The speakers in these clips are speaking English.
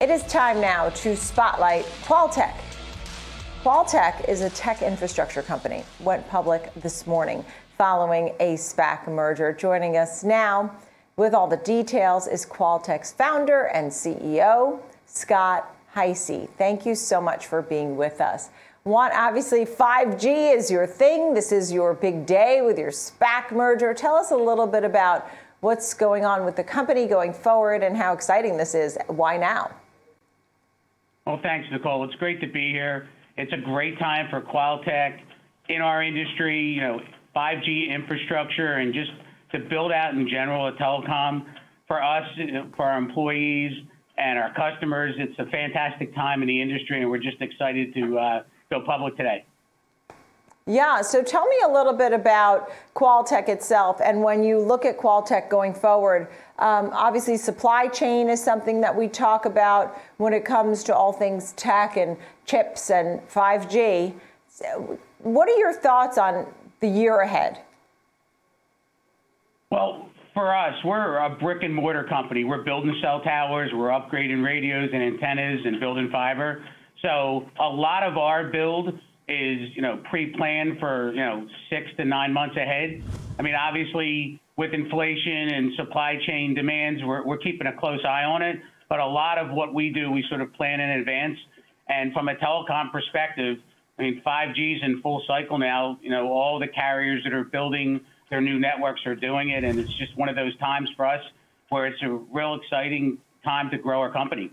It is time now to spotlight QualTek. QualTek is a tech infrastructure company, went public this morning following a SPAC merger. Joining us now with all the details is QualTek's founder and CEO, Scott Hisey. Thank you so much for being with us. Want obviously 5G is your thing. This is your big day with your SPAC merger. Tell us a little bit about what's going on with the company going forward and how exciting this is. Why now? Well, thanks, Nicole. It's great to be here. It's a great time for QualTek in our industry, you know, 5G infrastructure and just to build out in general a telecom for us, for our employees and our customers. It's a fantastic time in the industry, and we're just excited to uh, go public today. Yeah, so tell me a little bit about QualTek itself. And when you look at QualTek going forward, um, obviously supply chain is something that we talk about when it comes to all things tech and chips and 5G. So what are your thoughts on the year ahead? Well, for us, we're a brick and mortar company. We're building cell towers, we're upgrading radios and antennas and building fiber. So a lot of our build is, you know, pre-planned for, you know, six to nine months ahead. I mean, obviously, with inflation and supply chain demands, we're, we're keeping a close eye on it. But a lot of what we do, we sort of plan in advance. And from a telecom perspective, I mean, 5G is in full cycle now. You know, all the carriers that are building their new networks are doing it, and it's just one of those times for us where it's a real exciting time to grow our company.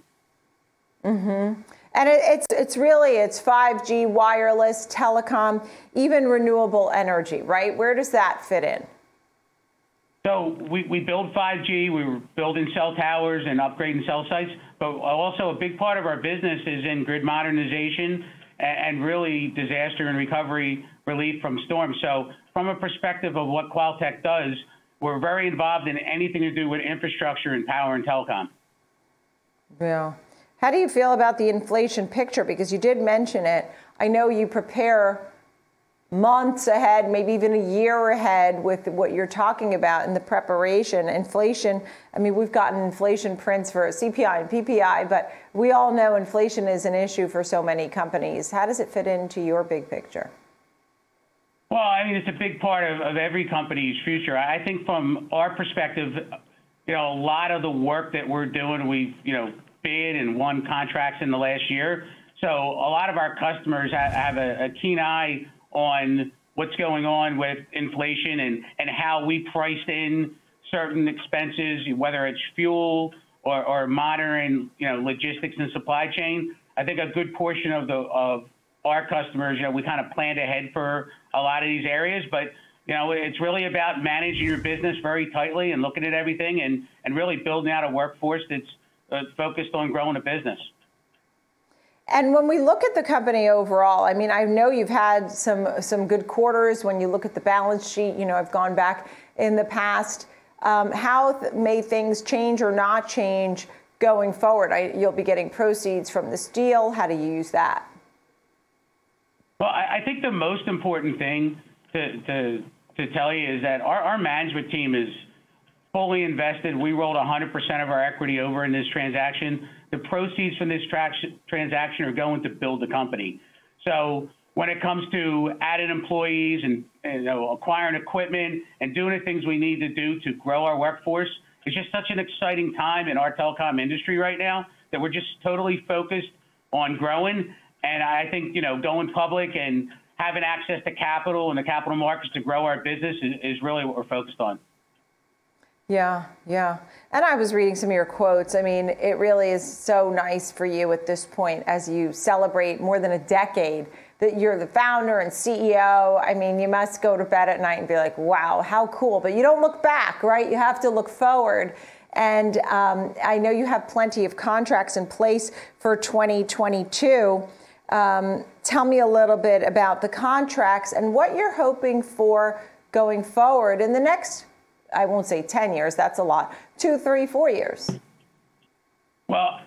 Mm-hmm. And it, it's it's really it's 5G, wireless, telecom, even renewable energy, right? Where does that fit in? So we, we build 5G, we are building cell towers and upgrading cell sites, but also a big part of our business is in grid modernization and, and really disaster and recovery relief from storms. So from a perspective of what QualTek does, we're very involved in anything to do with infrastructure and power and telecom. Yeah. How do you feel about the inflation picture? Because you did mention it. I know you prepare months ahead, maybe even a year ahead with what you're talking about in the preparation. Inflation, I mean, we've gotten inflation prints for CPI and PPI, but we all know inflation is an issue for so many companies. How does it fit into your big picture? Well, I mean, it's a big part of, of every company's future. I think from our perspective, you know, a lot of the work that we're doing, we've, you know, bid and won contracts in the last year. So a lot of our customers have, have a, a keen eye on what's going on with inflation and, and how we priced in certain expenses, whether it's fuel or, or monitoring, you know, logistics and supply chain. I think a good portion of the of our customers, you know, we kind of planned ahead for a lot of these areas, but you know, it's really about managing your business very tightly and looking at everything and, and really building out a workforce that's focused on growing a business. And when we look at the company overall, I mean, I know you've had some some good quarters. When you look at the balance sheet, you know, I've gone back in the past. Um, how th- may things change or not change going forward? I, you'll be getting proceeds from this deal. How do you use that? Well, I, I think the most important thing to, to, to tell you is that our, our management team is fully invested. We rolled 100% of our equity over in this transaction. The proceeds from this transaction are going to build the company. So when it comes to adding employees and, you know, acquiring equipment and doing the things we need to do to grow our workforce, it's just such an exciting time in our telecom industry right now that we're just totally focused on growing. And I think, you know, going public and having access to capital and the capital markets to grow our business is, is really what we're focused on. Yeah, yeah. And I was reading some of your quotes. I mean, it really is so nice for you at this point as you celebrate more than a decade that you're the founder and CEO. I mean, you must go to bed at night and be like, wow, how cool. But you don't look back, right? You have to look forward. And um, I know you have plenty of contracts in place for 2022. Um, tell me a little bit about the contracts and what you're hoping for going forward in the next I won't say 10 years, that's a lot, two, three, four years? Well,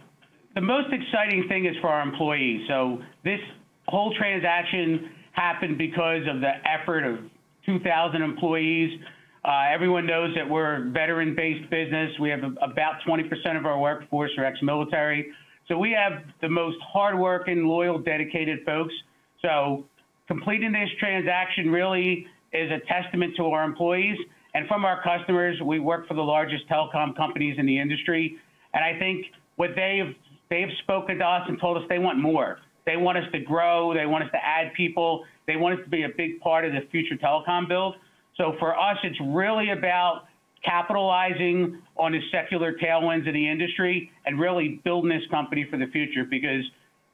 the most exciting thing is for our employees. So this whole transaction happened because of the effort of 2,000 employees. Uh, everyone knows that we're a veteran-based business. We have about 20% of our workforce are ex-military. So we have the most hardworking, loyal, dedicated folks. So completing this transaction really is a testament to our employees. And from our customers, we work for the largest telecom companies in the industry. And I think what they've, they've spoken to us and told us they want more. They want us to grow. They want us to add people. They want us to be a big part of the future telecom build. So for us, it's really about capitalizing on the secular tailwinds in the industry and really building this company for the future because,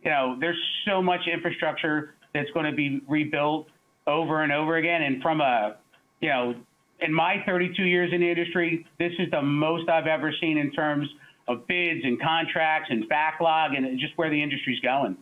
you know, there's so much infrastructure that's going to be rebuilt over and over again. And from a, you know, in my 32 years in the industry, this is the most I've ever seen in terms of bids and contracts and backlog and just where the industry's going.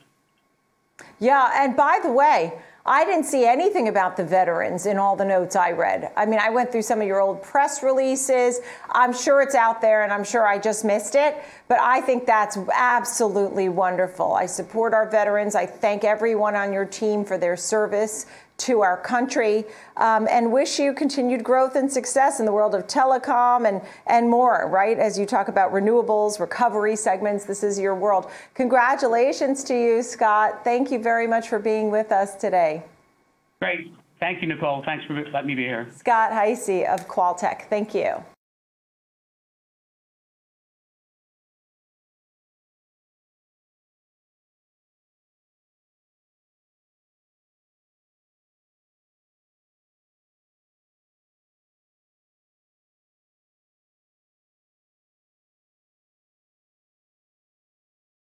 Yeah, and by the way, I didn't see anything about the veterans in all the notes I read. I mean, I went through some of your old press releases. I'm sure it's out there and I'm sure I just missed it, but I think that's absolutely wonderful. I support our veterans. I thank everyone on your team for their service to our country um, and wish you continued growth and success in the world of telecom and, and more, right? As you talk about renewables, recovery segments, this is your world. Congratulations to you, Scott. Thank you very much for being with us today. Great. Thank you, Nicole. Thanks for letting me be here. Scott Hisey of QualTek. Thank you.